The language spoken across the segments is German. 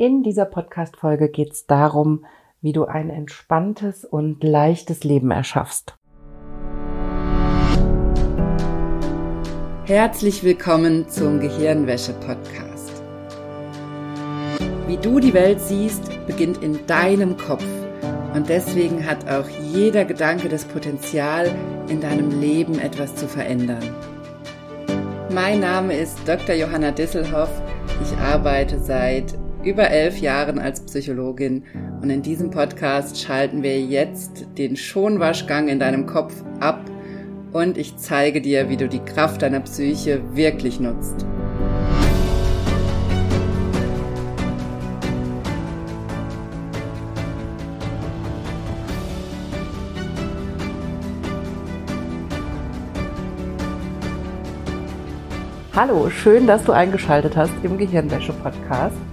In dieser Podcast-Folge geht es darum, wie du ein entspanntes und leichtes Leben erschaffst. Herzlich willkommen zum Gehirnwäsche-Podcast. Wie du die Welt siehst, beginnt in deinem Kopf. Und deswegen hat auch jeder Gedanke das Potenzial, in deinem Leben etwas zu verändern. Mein Name ist Dr. Johanna Disselhoff. Ich arbeite seit über elf Jahren als Psychologin. Und in diesem Podcast schalten wir jetzt den Schonwaschgang in deinem Kopf ab. Und ich zeige dir, wie du die Kraft deiner Psyche wirklich nutzt. Hallo, schön, dass du eingeschaltet hast im Gehirnwäsche-Podcast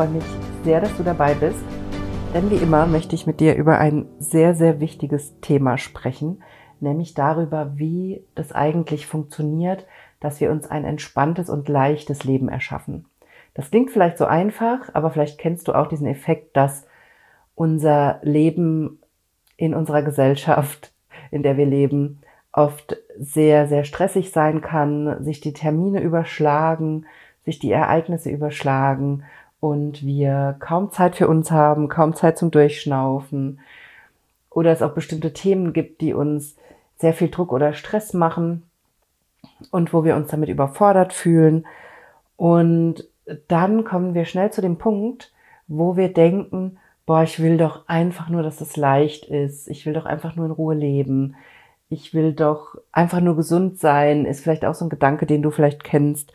freue mich sehr, dass du dabei bist. Denn wie immer möchte ich mit dir über ein sehr, sehr wichtiges Thema sprechen, nämlich darüber, wie das eigentlich funktioniert, dass wir uns ein entspanntes und leichtes Leben erschaffen. Das klingt vielleicht so einfach, aber vielleicht kennst du auch diesen Effekt, dass unser Leben in unserer Gesellschaft, in der wir leben, oft sehr, sehr stressig sein kann, sich die Termine überschlagen, sich die Ereignisse überschlagen und wir kaum Zeit für uns haben, kaum Zeit zum Durchschnaufen oder es auch bestimmte Themen gibt, die uns sehr viel Druck oder Stress machen und wo wir uns damit überfordert fühlen. Und dann kommen wir schnell zu dem Punkt, wo wir denken, boah, ich will doch einfach nur, dass es leicht ist. Ich will doch einfach nur in Ruhe leben. Ich will doch einfach nur gesund sein. Ist vielleicht auch so ein Gedanke, den du vielleicht kennst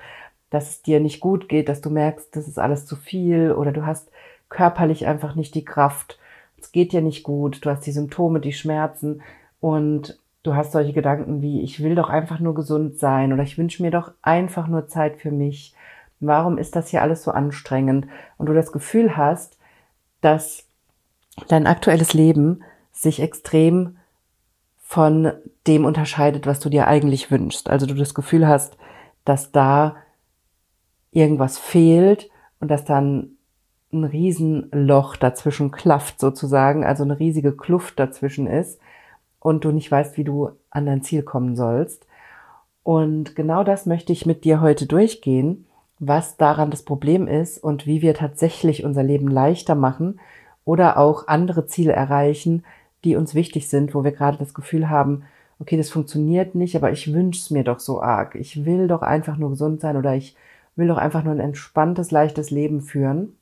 dass es dir nicht gut geht, dass du merkst, das ist alles zu viel oder du hast körperlich einfach nicht die Kraft. Es geht dir nicht gut, du hast die Symptome, die Schmerzen und du hast solche Gedanken wie, ich will doch einfach nur gesund sein oder ich wünsche mir doch einfach nur Zeit für mich. Warum ist das hier alles so anstrengend? Und du das Gefühl hast, dass dein aktuelles Leben sich extrem von dem unterscheidet, was du dir eigentlich wünschst. Also du das Gefühl hast, dass da irgendwas fehlt und dass dann ein Riesenloch dazwischen klafft sozusagen, also eine riesige Kluft dazwischen ist und du nicht weißt, wie du an dein Ziel kommen sollst. Und genau das möchte ich mit dir heute durchgehen, was daran das Problem ist und wie wir tatsächlich unser Leben leichter machen oder auch andere Ziele erreichen, die uns wichtig sind, wo wir gerade das Gefühl haben, okay, das funktioniert nicht, aber ich wünsche es mir doch so arg. Ich will doch einfach nur gesund sein oder ich will doch einfach nur ein entspanntes, leichtes Leben führen.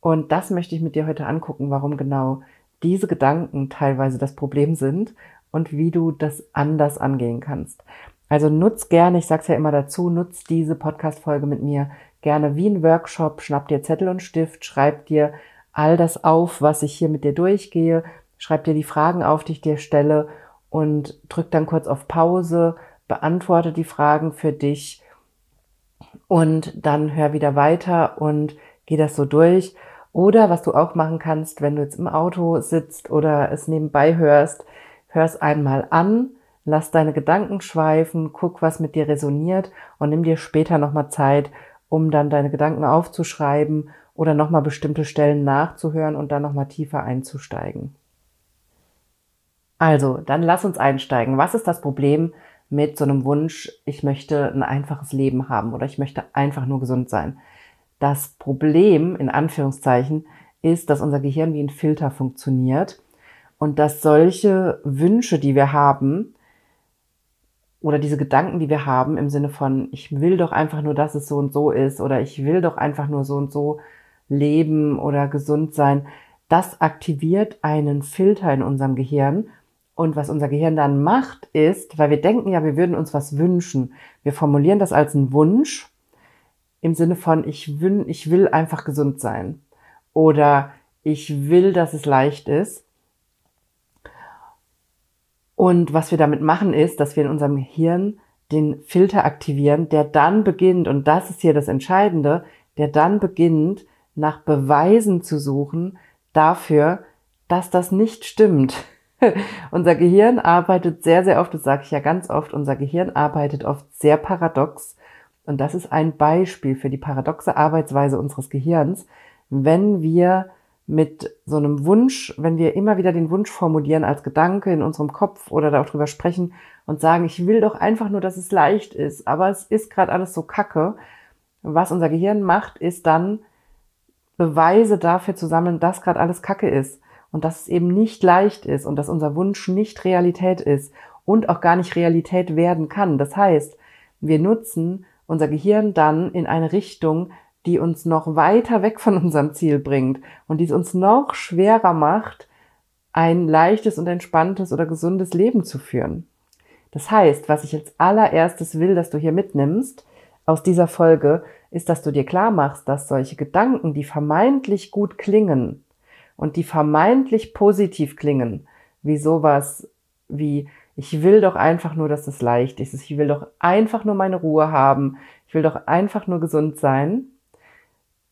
Und das möchte ich mit dir heute angucken, warum genau diese Gedanken teilweise das Problem sind und wie du das anders angehen kannst. Also nutz gerne, ich sag's ja immer dazu, nutz diese Podcast-Folge mit mir gerne wie ein Workshop, schnapp dir Zettel und Stift, schreib dir all das auf, was ich hier mit dir durchgehe, schreib dir die Fragen auf, die ich dir stelle und drück dann kurz auf Pause, beantworte die Fragen für dich und dann hör wieder weiter und geh das so durch. Oder was du auch machen kannst, wenn du jetzt im Auto sitzt oder es nebenbei hörst, hör es einmal an, lass deine Gedanken schweifen, guck, was mit dir resoniert und nimm dir später nochmal Zeit, um dann deine Gedanken aufzuschreiben oder nochmal bestimmte Stellen nachzuhören und dann nochmal tiefer einzusteigen. Also, dann lass uns einsteigen. Was ist das Problem mit so einem Wunsch, ich möchte ein einfaches Leben haben oder ich möchte einfach nur gesund sein. Das Problem, in Anführungszeichen, ist, dass unser Gehirn wie ein Filter funktioniert und dass solche Wünsche, die wir haben, oder diese Gedanken, die wir haben im Sinne von, ich will doch einfach nur, dass es so und so ist oder ich will doch einfach nur so und so leben oder gesund sein, das aktiviert einen Filter in unserem Gehirn und was unser Gehirn dann macht, ist, weil wir denken ja, wir würden uns was wünschen. Wir formulieren das als einen Wunsch im Sinne von, ich will, ich will einfach gesund sein. Oder ich will, dass es leicht ist. Und was wir damit machen, ist, dass wir in unserem Hirn den Filter aktivieren, der dann beginnt, und das ist hier das Entscheidende, der dann beginnt, nach Beweisen zu suchen dafür, dass das nicht stimmt. unser Gehirn arbeitet sehr, sehr oft, das sage ich ja ganz oft, unser Gehirn arbeitet oft sehr paradox. Und das ist ein Beispiel für die paradoxe Arbeitsweise unseres Gehirns, wenn wir mit so einem Wunsch, wenn wir immer wieder den Wunsch formulieren als Gedanke in unserem Kopf oder darüber sprechen und sagen, ich will doch einfach nur, dass es leicht ist, aber es ist gerade alles so kacke. Was unser Gehirn macht, ist dann Beweise dafür zu sammeln, dass gerade alles kacke ist und dass es eben nicht leicht ist und dass unser Wunsch nicht Realität ist und auch gar nicht Realität werden kann. Das heißt, wir nutzen unser Gehirn dann in eine Richtung, die uns noch weiter weg von unserem Ziel bringt und die es uns noch schwerer macht, ein leichtes und entspanntes oder gesundes Leben zu führen. Das heißt, was ich als allererstes will, dass du hier mitnimmst aus dieser Folge, ist, dass du dir klar machst, dass solche Gedanken, die vermeintlich gut klingen und die vermeintlich positiv klingen, wie sowas wie ich will doch einfach nur, dass es leicht ist. Ich will doch einfach nur meine Ruhe haben. Ich will doch einfach nur gesund sein.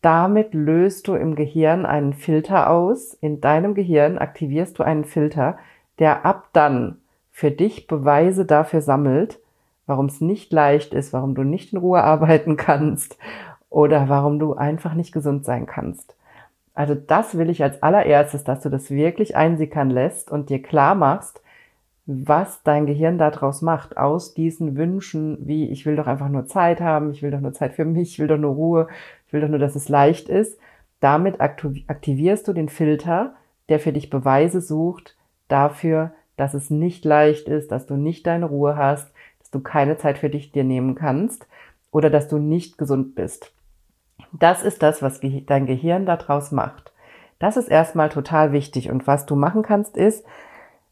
Damit löst du im Gehirn einen Filter aus. In deinem Gehirn aktivierst du einen Filter, der ab dann für dich Beweise dafür sammelt, warum es nicht leicht ist, warum du nicht in Ruhe arbeiten kannst oder warum du einfach nicht gesund sein kannst. Also das will ich als allererstes, dass du das wirklich einsickern lässt und dir klar machst, was dein Gehirn daraus macht, aus diesen Wünschen, wie ich will doch einfach nur Zeit haben, ich will doch nur Zeit für mich, ich will doch nur Ruhe, ich will doch nur, dass es leicht ist. Damit aktivierst du den Filter, der für dich Beweise sucht dafür, dass es nicht leicht ist, dass du nicht deine Ruhe hast, dass du keine Zeit für dich dir nehmen kannst oder dass du nicht gesund bist. Das ist das, was dein Gehirn daraus macht. Das ist erstmal total wichtig. Und was du machen kannst, ist,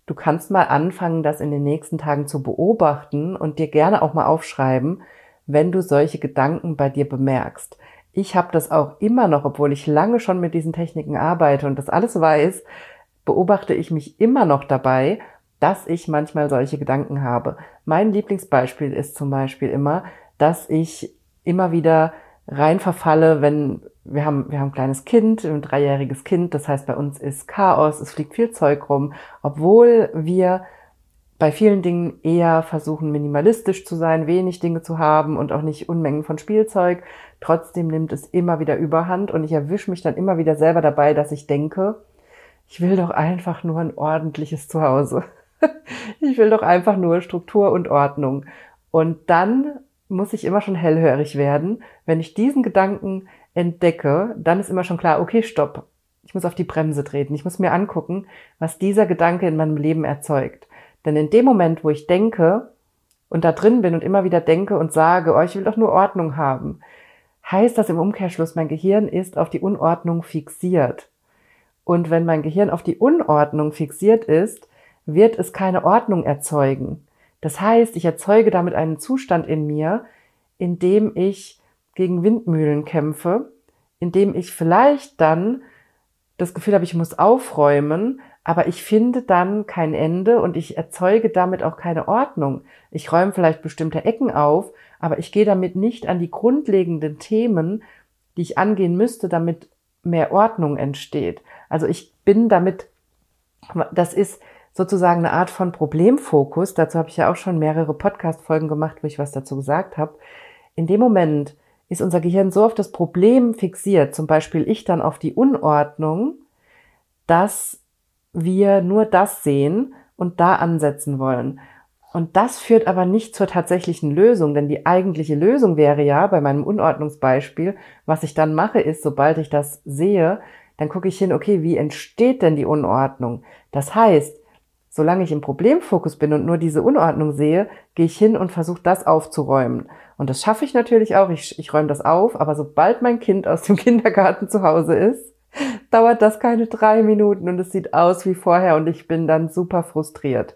du kannst mal anfangen, das in den nächsten Tagen zu beobachten und dir gerne auch mal aufschreiben, wenn du solche Gedanken bei dir bemerkst ich habe das auch immer noch, obwohl ich lange schon mit diesen Techniken arbeite und das alles weiß, beobachte ich mich immer noch dabei, dass ich manchmal solche Gedanken habe. Mein Lieblingsbeispiel ist zum Beispiel immer, dass ich immer wieder rein verfalle, wenn wir haben, wir haben ein kleines Kind, ein dreijähriges Kind, das heißt bei uns ist Chaos, es fliegt viel Zeug rum, obwohl wir bei vielen Dingen eher versuchen, minimalistisch zu sein, wenig Dinge zu haben und auch nicht Unmengen von Spielzeug. Trotzdem nimmt es immer wieder Überhand und ich erwische mich dann immer wieder selber dabei, dass ich denke, ich will doch einfach nur ein ordentliches Zuhause. ich will doch einfach nur Struktur und Ordnung. Und dann muss ich immer schon hellhörig werden. Wenn ich diesen Gedanken entdecke, dann ist immer schon klar, okay, stopp. Ich muss auf die Bremse treten. Ich muss mir angucken, was dieser Gedanke in meinem Leben erzeugt. Denn in dem Moment, wo ich denke und da drin bin und immer wieder denke und sage, oh, ich will doch nur Ordnung haben, heißt das im Umkehrschluss, mein Gehirn ist auf die Unordnung fixiert. Und wenn mein Gehirn auf die Unordnung fixiert ist, wird es keine Ordnung erzeugen. Das heißt, ich erzeuge damit einen Zustand in mir, in dem ich gegen Windmühlen kämpfe, in dem ich vielleicht dann das Gefühl habe, ich muss aufräumen, aber ich finde dann kein Ende und ich erzeuge damit auch keine Ordnung. Ich räume vielleicht bestimmte Ecken auf, aber ich gehe damit nicht an die grundlegenden Themen, die ich angehen müsste, damit mehr Ordnung entsteht. Also ich bin damit, das ist sozusagen eine Art von Problemfokus. Dazu habe ich ja auch schon mehrere Podcast-Folgen gemacht, wo ich was dazu gesagt habe. In dem Moment ist unser Gehirn so auf das Problem fixiert, zum Beispiel ich dann auf die Unordnung, dass wir nur das sehen und da ansetzen wollen. Und das führt aber nicht zur tatsächlichen Lösung, denn die eigentliche Lösung wäre ja bei meinem Unordnungsbeispiel, was ich dann mache, ist, sobald ich das sehe, dann gucke ich hin, okay, wie entsteht denn die Unordnung? Das heißt, solange ich im Problemfokus bin und nur diese Unordnung sehe, gehe ich hin und versuche das aufzuräumen. Und das schaffe ich natürlich auch, ich, ich räume das auf, aber sobald mein Kind aus dem Kindergarten zu Hause ist, dauert das keine drei Minuten und es sieht aus wie vorher und ich bin dann super frustriert.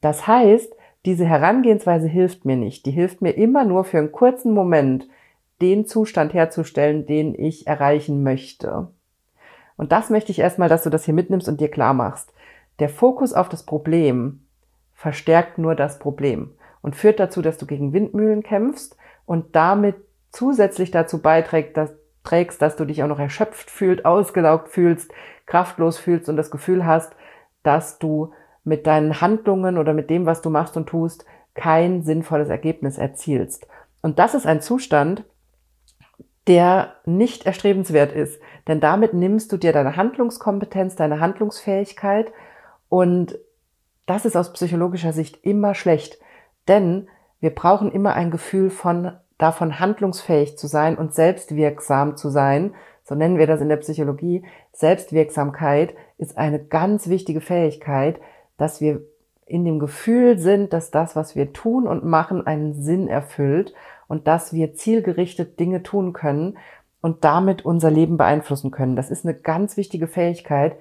Das heißt, diese Herangehensweise hilft mir nicht. Die hilft mir immer nur für einen kurzen Moment, den Zustand herzustellen, den ich erreichen möchte. Und das möchte ich erstmal, dass du das hier mitnimmst und dir klar machst. Der Fokus auf das Problem verstärkt nur das Problem und führt dazu, dass du gegen Windmühlen kämpfst und damit zusätzlich dazu beiträgt, dass, trägst, dass du dich auch noch erschöpft fühlst, ausgelaugt fühlst, kraftlos fühlst und das Gefühl hast, dass du mit deinen Handlungen oder mit dem, was du machst und tust, kein sinnvolles Ergebnis erzielst. Und das ist ein Zustand, der nicht erstrebenswert ist. Denn damit nimmst du dir deine Handlungskompetenz, deine Handlungsfähigkeit und das ist aus psychologischer Sicht immer schlecht. Denn wir brauchen immer ein Gefühl von davon handlungsfähig zu sein und selbstwirksam zu sein. So nennen wir das in der Psychologie. Selbstwirksamkeit ist eine ganz wichtige Fähigkeit, dass wir in dem Gefühl sind, dass das, was wir tun und machen, einen Sinn erfüllt und dass wir zielgerichtet Dinge tun können und damit unser Leben beeinflussen können. Das ist eine ganz wichtige Fähigkeit,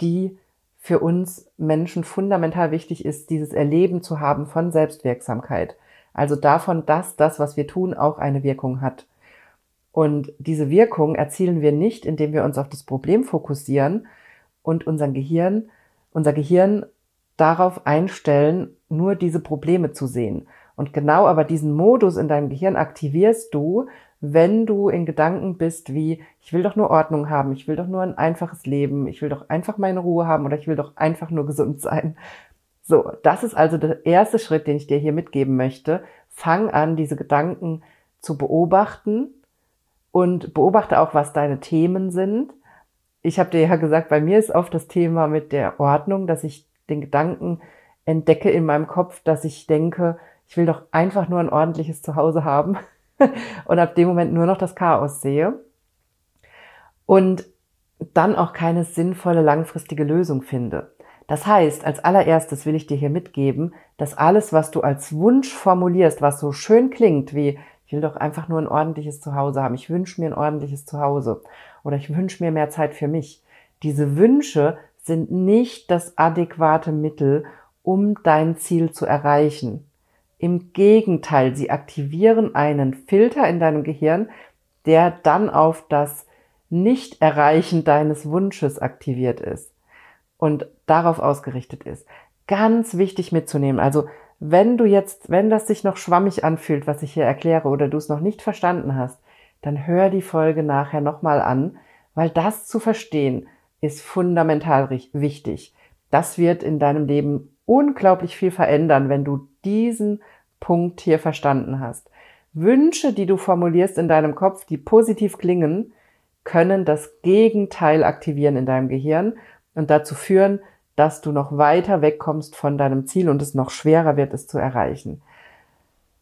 die für uns Menschen fundamental wichtig ist, dieses Erleben zu haben von Selbstwirksamkeit. Also davon, dass das, was wir tun, auch eine Wirkung hat. Und diese Wirkung erzielen wir nicht, indem wir uns auf das Problem fokussieren und unser Gehirn, unser Gehirn darauf einstellen, nur diese Probleme zu sehen. Und genau aber diesen Modus in deinem Gehirn aktivierst du, wenn du in Gedanken bist wie, ich will doch nur Ordnung haben, ich will doch nur ein einfaches Leben, ich will doch einfach meine Ruhe haben oder ich will doch einfach nur gesund sein. So, das ist also der erste Schritt, den ich dir hier mitgeben möchte. Fang an, diese Gedanken zu beobachten und beobachte auch, was deine Themen sind. Ich habe dir ja gesagt, bei mir ist oft das Thema mit der Ordnung, dass ich den Gedanken entdecke in meinem Kopf, dass ich denke, ich will doch einfach nur ein ordentliches Zuhause haben und ab dem Moment nur noch das Chaos sehe und dann auch keine sinnvolle langfristige Lösung finde. Das heißt, als allererstes will ich dir hier mitgeben, dass alles, was du als Wunsch formulierst, was so schön klingt wie ich will doch einfach nur ein ordentliches Zuhause haben, ich wünsche mir ein ordentliches Zuhause oder ich wünsche mir mehr Zeit für mich. Diese Wünsche sind nicht das adäquate Mittel, um dein Ziel zu erreichen. Im Gegenteil, sie aktivieren einen Filter in deinem Gehirn, der dann auf das Nicht-Erreichen deines Wunsches aktiviert ist und darauf ausgerichtet ist. Ganz wichtig mitzunehmen. Also, wenn du jetzt, wenn das sich noch schwammig anfühlt, was ich hier erkläre, oder du es noch nicht verstanden hast, dann hör die Folge nachher nochmal an, weil das zu verstehen ist fundamental wichtig. Das wird in deinem Leben unglaublich viel verändern, wenn du diesen Punkt hier verstanden hast. Wünsche, die du formulierst in deinem Kopf, die positiv klingen, können das Gegenteil aktivieren in deinem Gehirn und dazu führen, dass du noch weiter wegkommst von deinem Ziel und es noch schwerer wird, es zu erreichen.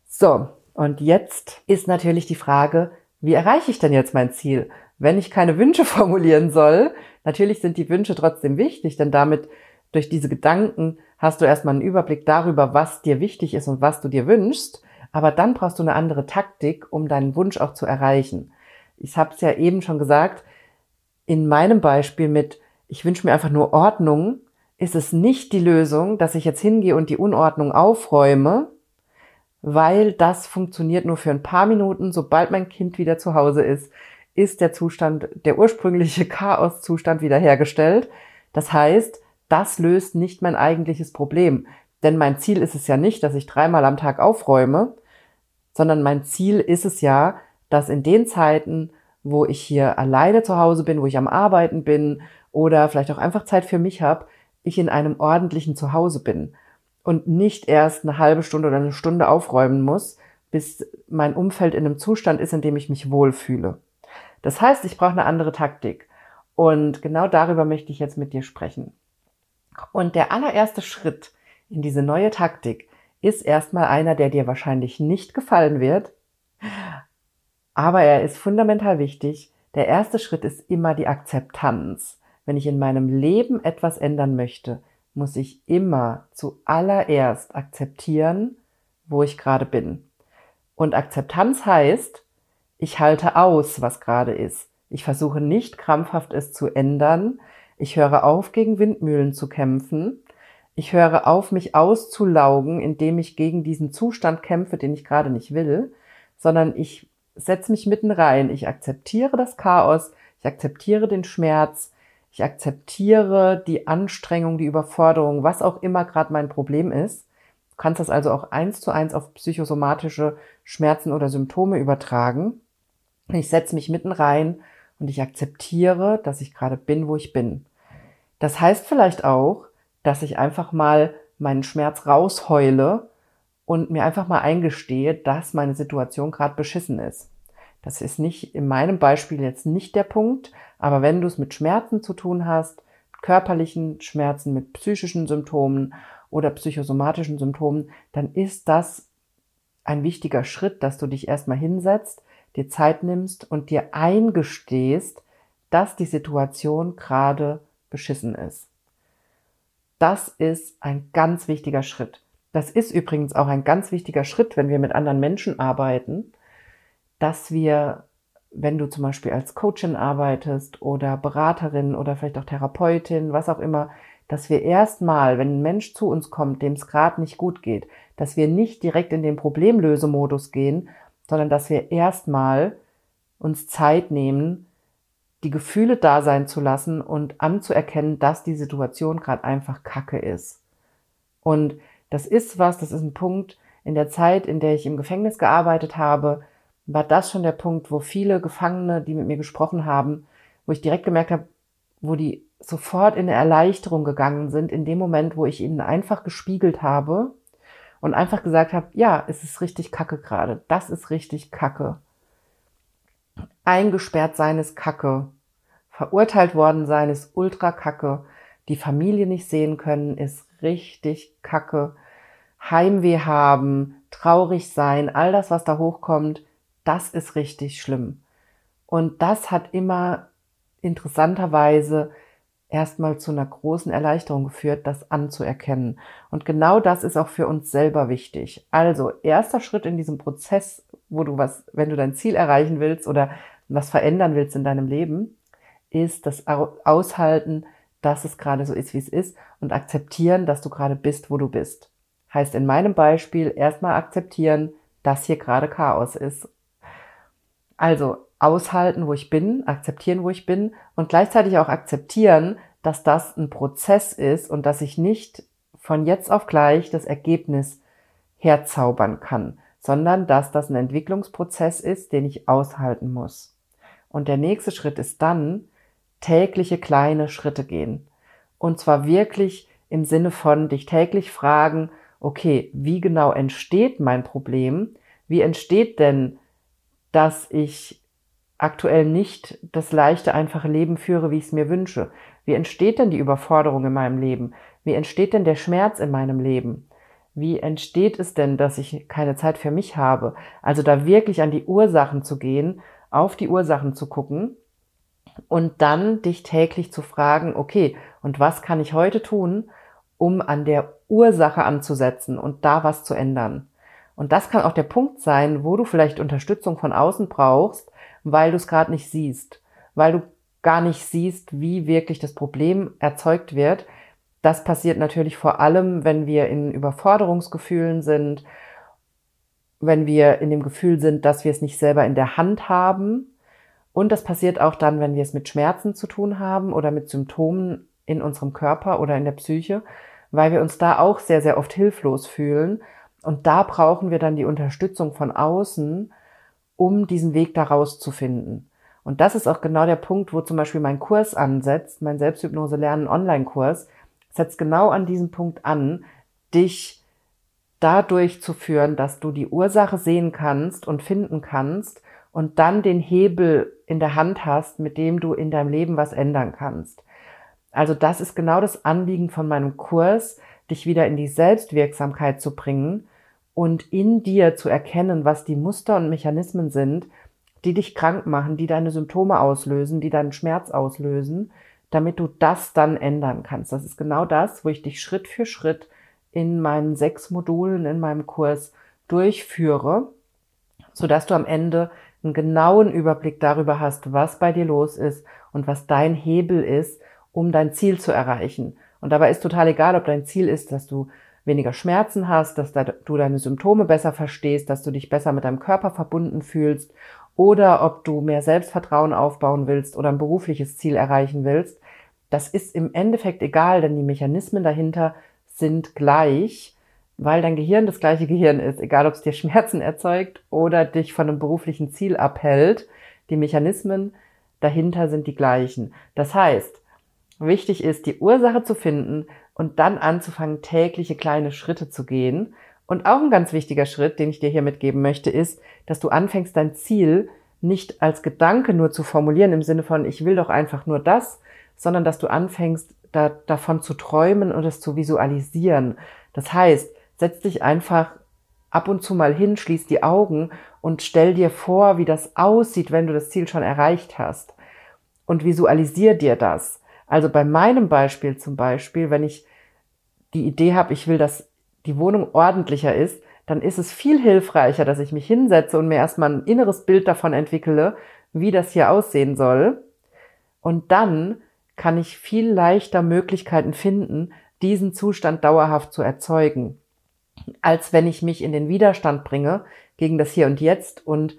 So, und jetzt ist natürlich die Frage, wie erreiche ich denn jetzt mein Ziel? Wenn ich keine Wünsche formulieren soll, natürlich sind die Wünsche trotzdem wichtig, denn damit durch diese Gedanken hast du erstmal einen Überblick darüber, was dir wichtig ist und was du dir wünschst. Aber dann brauchst du eine andere Taktik, um deinen Wunsch auch zu erreichen. Ich habe es ja eben schon gesagt, in meinem Beispiel mit, ich wünsche mir einfach nur Ordnung, ist es nicht die Lösung, dass ich jetzt hingehe und die Unordnung aufräume, weil das funktioniert nur für ein paar Minuten. Sobald mein Kind wieder zu Hause ist, ist der Zustand, der ursprüngliche Chaoszustand wiederhergestellt. Das heißt, das löst nicht mein eigentliches Problem. Denn mein Ziel ist es ja nicht, dass ich dreimal am Tag aufräume, sondern mein Ziel ist es ja, dass in den Zeiten, wo ich hier alleine zu Hause bin, wo ich am Arbeiten bin oder vielleicht auch einfach Zeit für mich habe, ich in einem ordentlichen Zuhause bin und nicht erst eine halbe Stunde oder eine Stunde aufräumen muss, bis mein Umfeld in einem Zustand ist, in dem ich mich wohlfühle. Das heißt, ich brauche eine andere Taktik. Und genau darüber möchte ich jetzt mit dir sprechen. Und der allererste Schritt in diese neue Taktik ist erstmal einer, der dir wahrscheinlich nicht gefallen wird, aber er ist fundamental wichtig. Der erste Schritt ist immer die Akzeptanz. Wenn ich in meinem Leben etwas ändern möchte, muss ich immer zuallererst akzeptieren, wo ich gerade bin. Und Akzeptanz heißt, ich halte aus, was gerade ist. Ich versuche nicht krampfhaft es zu ändern, ich höre auf, gegen Windmühlen zu kämpfen. Ich höre auf, mich auszulaugen, indem ich gegen diesen Zustand kämpfe, den ich gerade nicht will, sondern ich setze mich mitten rein. Ich akzeptiere das Chaos, ich akzeptiere den Schmerz, ich akzeptiere die Anstrengung, die Überforderung, was auch immer gerade mein Problem ist. Du kannst das also auch eins zu eins auf psychosomatische Schmerzen oder Symptome übertragen. Ich setze mich mitten rein und ich akzeptiere, dass ich gerade bin, wo ich bin. Das heißt vielleicht auch, dass ich einfach mal meinen Schmerz rausheule und mir einfach mal eingestehe, dass meine Situation gerade beschissen ist. Das ist nicht in meinem Beispiel jetzt nicht der Punkt, aber wenn du es mit Schmerzen zu tun hast, körperlichen Schmerzen, mit psychischen Symptomen oder psychosomatischen Symptomen, dann ist das ein wichtiger Schritt, dass du dich erstmal hinsetzt, dir Zeit nimmst und dir eingestehst, dass die Situation gerade beschissen ist. Das ist ein ganz wichtiger Schritt. Das ist übrigens auch ein ganz wichtiger Schritt, wenn wir mit anderen Menschen arbeiten, dass wir, wenn du zum Beispiel als Coachin arbeitest oder Beraterin oder vielleicht auch Therapeutin, was auch immer, dass wir erstmal, wenn ein Mensch zu uns kommt, dem es gerade nicht gut geht, dass wir nicht direkt in den Problemlösemodus gehen, sondern dass wir erstmal uns Zeit nehmen, die Gefühle da sein zu lassen und anzuerkennen, dass die Situation gerade einfach Kacke ist. Und das ist was, das ist ein Punkt in der Zeit, in der ich im Gefängnis gearbeitet habe, war das schon der Punkt, wo viele Gefangene, die mit mir gesprochen haben, wo ich direkt gemerkt habe, wo die sofort in eine Erleichterung gegangen sind, in dem Moment, wo ich ihnen einfach gespiegelt habe und einfach gesagt habe, ja, es ist richtig Kacke gerade, das ist richtig Kacke. Eingesperrt sein ist Kacke. Verurteilt worden sein ist ultra Kacke. Die Familie nicht sehen können ist richtig Kacke. Heimweh haben, traurig sein, all das, was da hochkommt, das ist richtig schlimm. Und das hat immer interessanterweise erstmal zu einer großen Erleichterung geführt, das anzuerkennen. Und genau das ist auch für uns selber wichtig. Also, erster Schritt in diesem Prozess, wo du was, wenn du dein Ziel erreichen willst oder was verändern willst in deinem Leben, ist das Aushalten, dass es gerade so ist, wie es ist und akzeptieren, dass du gerade bist, wo du bist. Heißt in meinem Beispiel erstmal akzeptieren, dass hier gerade Chaos ist. Also aushalten, wo ich bin, akzeptieren, wo ich bin und gleichzeitig auch akzeptieren, dass das ein Prozess ist und dass ich nicht von jetzt auf gleich das Ergebnis herzaubern kann, sondern dass das ein Entwicklungsprozess ist, den ich aushalten muss. Und der nächste Schritt ist dann tägliche kleine Schritte gehen. Und zwar wirklich im Sinne von dich täglich fragen, okay, wie genau entsteht mein Problem? Wie entsteht denn, dass ich aktuell nicht das leichte, einfache Leben führe, wie ich es mir wünsche? Wie entsteht denn die Überforderung in meinem Leben? Wie entsteht denn der Schmerz in meinem Leben? Wie entsteht es denn, dass ich keine Zeit für mich habe? Also da wirklich an die Ursachen zu gehen, auf die Ursachen zu gucken und dann dich täglich zu fragen, okay, und was kann ich heute tun, um an der Ursache anzusetzen und da was zu ändern? Und das kann auch der Punkt sein, wo du vielleicht Unterstützung von außen brauchst, weil du es gerade nicht siehst, weil du gar nicht siehst, wie wirklich das Problem erzeugt wird. Das passiert natürlich vor allem, wenn wir in Überforderungsgefühlen sind, wenn wir in dem Gefühl sind, dass wir es nicht selber in der Hand haben. Und das passiert auch dann, wenn wir es mit Schmerzen zu tun haben oder mit Symptomen in unserem Körper oder in der Psyche, weil wir uns da auch sehr, sehr oft hilflos fühlen. Und da brauchen wir dann die Unterstützung von außen, um diesen Weg daraus zu finden. Und das ist auch genau der Punkt, wo zum Beispiel mein Kurs ansetzt, mein Selbsthypnose lernen Online-Kurs, setzt genau an diesem Punkt an, dich dadurch zu führen, dass du die Ursache sehen kannst und finden kannst und dann den Hebel in der Hand hast, mit dem du in deinem Leben was ändern kannst. Also das ist genau das Anliegen von meinem Kurs, dich wieder in die Selbstwirksamkeit zu bringen und in dir zu erkennen, was die Muster und Mechanismen sind, die dich krank machen, die deine Symptome auslösen, die deinen Schmerz auslösen, damit du das dann ändern kannst. Das ist genau das, wo ich dich Schritt für Schritt in meinen sechs Modulen in meinem Kurs durchführe, sodass du am Ende einen genauen Überblick darüber hast, was bei dir los ist und was dein Hebel ist, um dein Ziel zu erreichen. Und dabei ist total egal, ob dein Ziel ist, dass du weniger Schmerzen hast, dass du deine Symptome besser verstehst, dass du dich besser mit deinem Körper verbunden fühlst oder ob du mehr Selbstvertrauen aufbauen willst oder ein berufliches Ziel erreichen willst. Das ist im Endeffekt egal, denn die Mechanismen dahinter sind gleich, weil dein Gehirn das gleiche Gehirn ist, egal ob es dir Schmerzen erzeugt oder dich von einem beruflichen Ziel abhält. Die Mechanismen dahinter sind die gleichen. Das heißt, wichtig ist, die Ursache zu finden und dann anzufangen, tägliche kleine Schritte zu gehen. Und auch ein ganz wichtiger Schritt, den ich dir hier mitgeben möchte, ist, dass du anfängst, dein Ziel nicht als Gedanke nur zu formulieren im Sinne von, ich will doch einfach nur das, sondern dass du anfängst, da, davon zu träumen und es zu visualisieren. Das heißt, setz dich einfach ab und zu mal hin, schließ die Augen und stell dir vor, wie das aussieht, wenn du das Ziel schon erreicht hast. Und visualisier dir das. Also bei meinem Beispiel zum Beispiel, wenn ich die Idee habe, ich will, dass die Wohnung ordentlicher ist, dann ist es viel hilfreicher, dass ich mich hinsetze und mir erstmal ein inneres Bild davon entwickle, wie das hier aussehen soll. Und dann kann ich viel leichter Möglichkeiten finden, diesen Zustand dauerhaft zu erzeugen, als wenn ich mich in den Widerstand bringe gegen das Hier und Jetzt und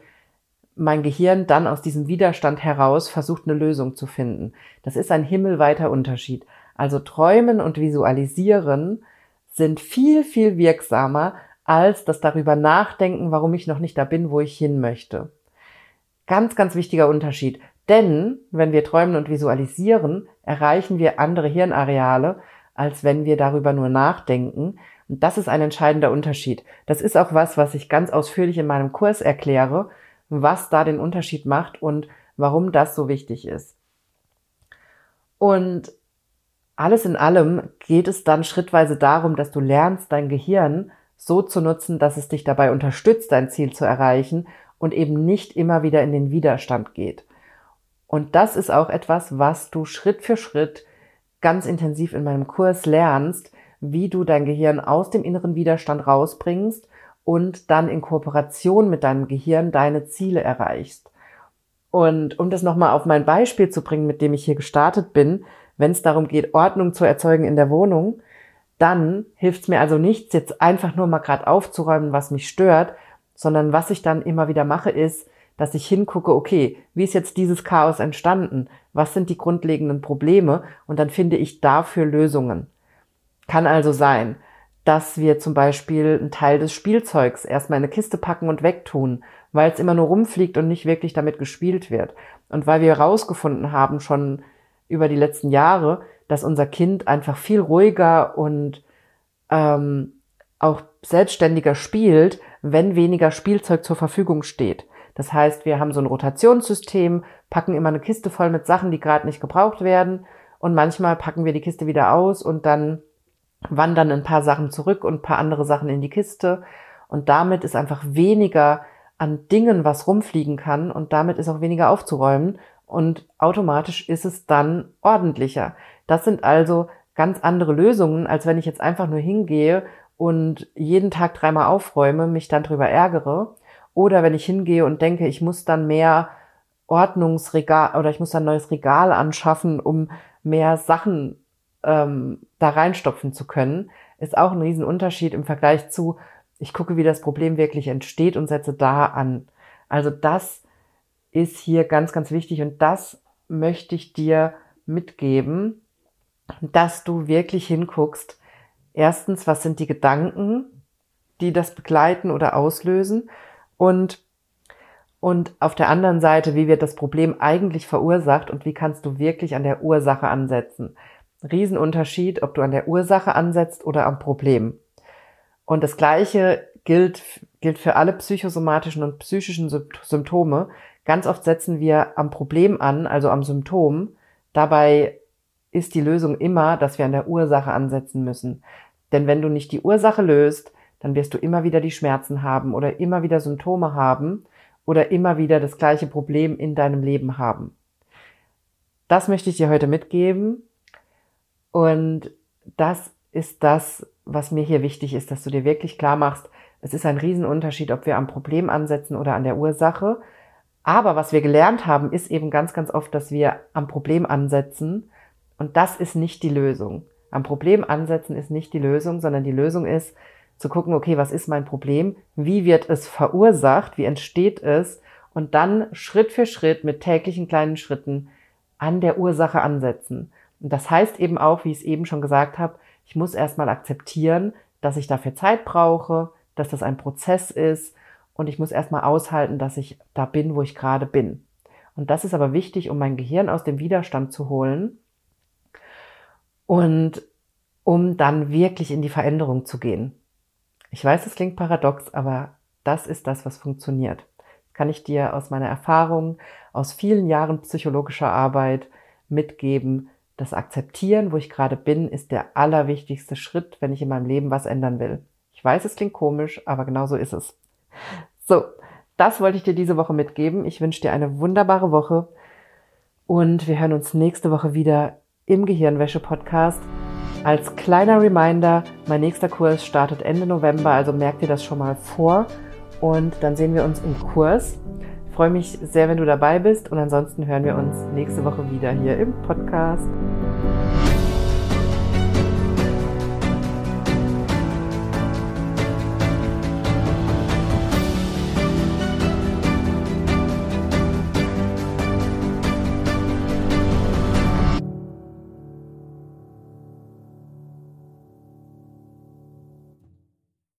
mein Gehirn dann aus diesem Widerstand heraus versucht, eine Lösung zu finden. Das ist ein himmelweiter Unterschied. Also träumen und visualisieren sind viel, viel wirksamer als das darüber nachdenken, warum ich noch nicht da bin, wo ich hin möchte. Ganz, ganz wichtiger Unterschied. Denn wenn wir träumen und visualisieren, erreichen wir andere Hirnareale, als wenn wir darüber nur nachdenken. Und das ist ein entscheidender Unterschied. Das ist auch was, was ich ganz ausführlich in meinem Kurs erkläre, was da den Unterschied macht und warum das so wichtig ist. Und alles in allem geht es dann schrittweise darum, dass du lernst, dein Gehirn so zu nutzen, dass es dich dabei unterstützt, dein Ziel zu erreichen und eben nicht immer wieder in den Widerstand geht. Und das ist auch etwas, was du Schritt für Schritt ganz intensiv in meinem Kurs lernst, wie du dein Gehirn aus dem inneren Widerstand rausbringst und dann in Kooperation mit deinem Gehirn deine Ziele erreichst. Und um das nochmal auf mein Beispiel zu bringen, mit dem ich hier gestartet bin, wenn es darum geht, Ordnung zu erzeugen in der Wohnung, dann hilft es mir also nichts, jetzt einfach nur mal gerade aufzuräumen, was mich stört, sondern was ich dann immer wieder mache, ist, dass ich hingucke, okay, wie ist jetzt dieses Chaos entstanden? Was sind die grundlegenden Probleme? Und dann finde ich dafür Lösungen. Kann also sein, dass wir zum Beispiel einen Teil des Spielzeugs erstmal in eine Kiste packen und wegtun, weil es immer nur rumfliegt und nicht wirklich damit gespielt wird. Und weil wir herausgefunden haben, schon über die letzten Jahre, dass unser Kind einfach viel ruhiger und ähm, auch selbstständiger spielt, wenn weniger Spielzeug zur Verfügung steht. Das heißt, wir haben so ein Rotationssystem, packen immer eine Kiste voll mit Sachen, die gerade nicht gebraucht werden und manchmal packen wir die Kiste wieder aus und dann wandern ein paar Sachen zurück und ein paar andere Sachen in die Kiste und damit ist einfach weniger an Dingen, was rumfliegen kann und damit ist auch weniger aufzuräumen und automatisch ist es dann ordentlicher. Das sind also ganz andere Lösungen, als wenn ich jetzt einfach nur hingehe und jeden Tag dreimal aufräume, mich dann drüber ärgere. Oder wenn ich hingehe und denke, ich muss dann mehr Ordnungsregal oder ich muss dann neues Regal anschaffen, um mehr Sachen ähm, da reinstopfen zu können, ist auch ein Riesenunterschied im Vergleich zu, ich gucke, wie das Problem wirklich entsteht und setze da an. Also das ist hier ganz, ganz wichtig und das möchte ich dir mitgeben, dass du wirklich hinguckst. Erstens, was sind die Gedanken, die das begleiten oder auslösen und und auf der anderen Seite, wie wird das Problem eigentlich verursacht und wie kannst du wirklich an der Ursache ansetzen. Riesenunterschied, ob du an der Ursache ansetzt oder am Problem. Und das Gleiche gilt, gilt für alle psychosomatischen und psychischen Symptome. Ganz oft setzen wir am Problem an, also am Symptom. Dabei ist die Lösung immer, dass wir an der Ursache ansetzen müssen. Denn wenn du nicht die Ursache löst, dann wirst du immer wieder die Schmerzen haben oder immer wieder Symptome haben oder immer wieder das gleiche Problem in deinem Leben haben. Das möchte ich dir heute mitgeben. Und das ist das, was mir hier wichtig ist, dass du dir wirklich klar machst, es ist ein Riesenunterschied, ob wir am Problem ansetzen oder an der Ursache. Aber was wir gelernt haben, ist eben ganz, ganz oft, dass wir am Problem ansetzen. Und das ist nicht die Lösung. Am Problem ansetzen ist nicht die Lösung, sondern die Lösung ist zu gucken, okay, was ist mein Problem? Wie wird es verursacht? Wie entsteht es? Und dann Schritt für Schritt mit täglichen kleinen Schritten an der Ursache ansetzen. Und das heißt eben auch, wie ich es eben schon gesagt habe, ich muss erstmal akzeptieren, dass ich dafür Zeit brauche, dass das ein Prozess ist und ich muss erstmal aushalten, dass ich da bin, wo ich gerade bin. Und das ist aber wichtig, um mein Gehirn aus dem Widerstand zu holen und um dann wirklich in die Veränderung zu gehen. Ich weiß, es klingt paradox, aber das ist das, was funktioniert. kann ich dir aus meiner Erfahrung, aus vielen Jahren psychologischer Arbeit mitgeben, das Akzeptieren, wo ich gerade bin, ist der allerwichtigste Schritt, wenn ich in meinem Leben was ändern will. Ich weiß, es klingt komisch, aber genau so ist es. So, das wollte ich dir diese Woche mitgeben. Ich wünsche dir eine wunderbare Woche und wir hören uns nächste Woche wieder im Gehirnwäsche-Podcast. Als kleiner Reminder, mein nächster Kurs startet Ende November, also merkt dir das schon mal vor und dann sehen wir uns im Kurs. Ich freue mich sehr, wenn du dabei bist und ansonsten hören wir uns nächste Woche wieder hier im Podcast.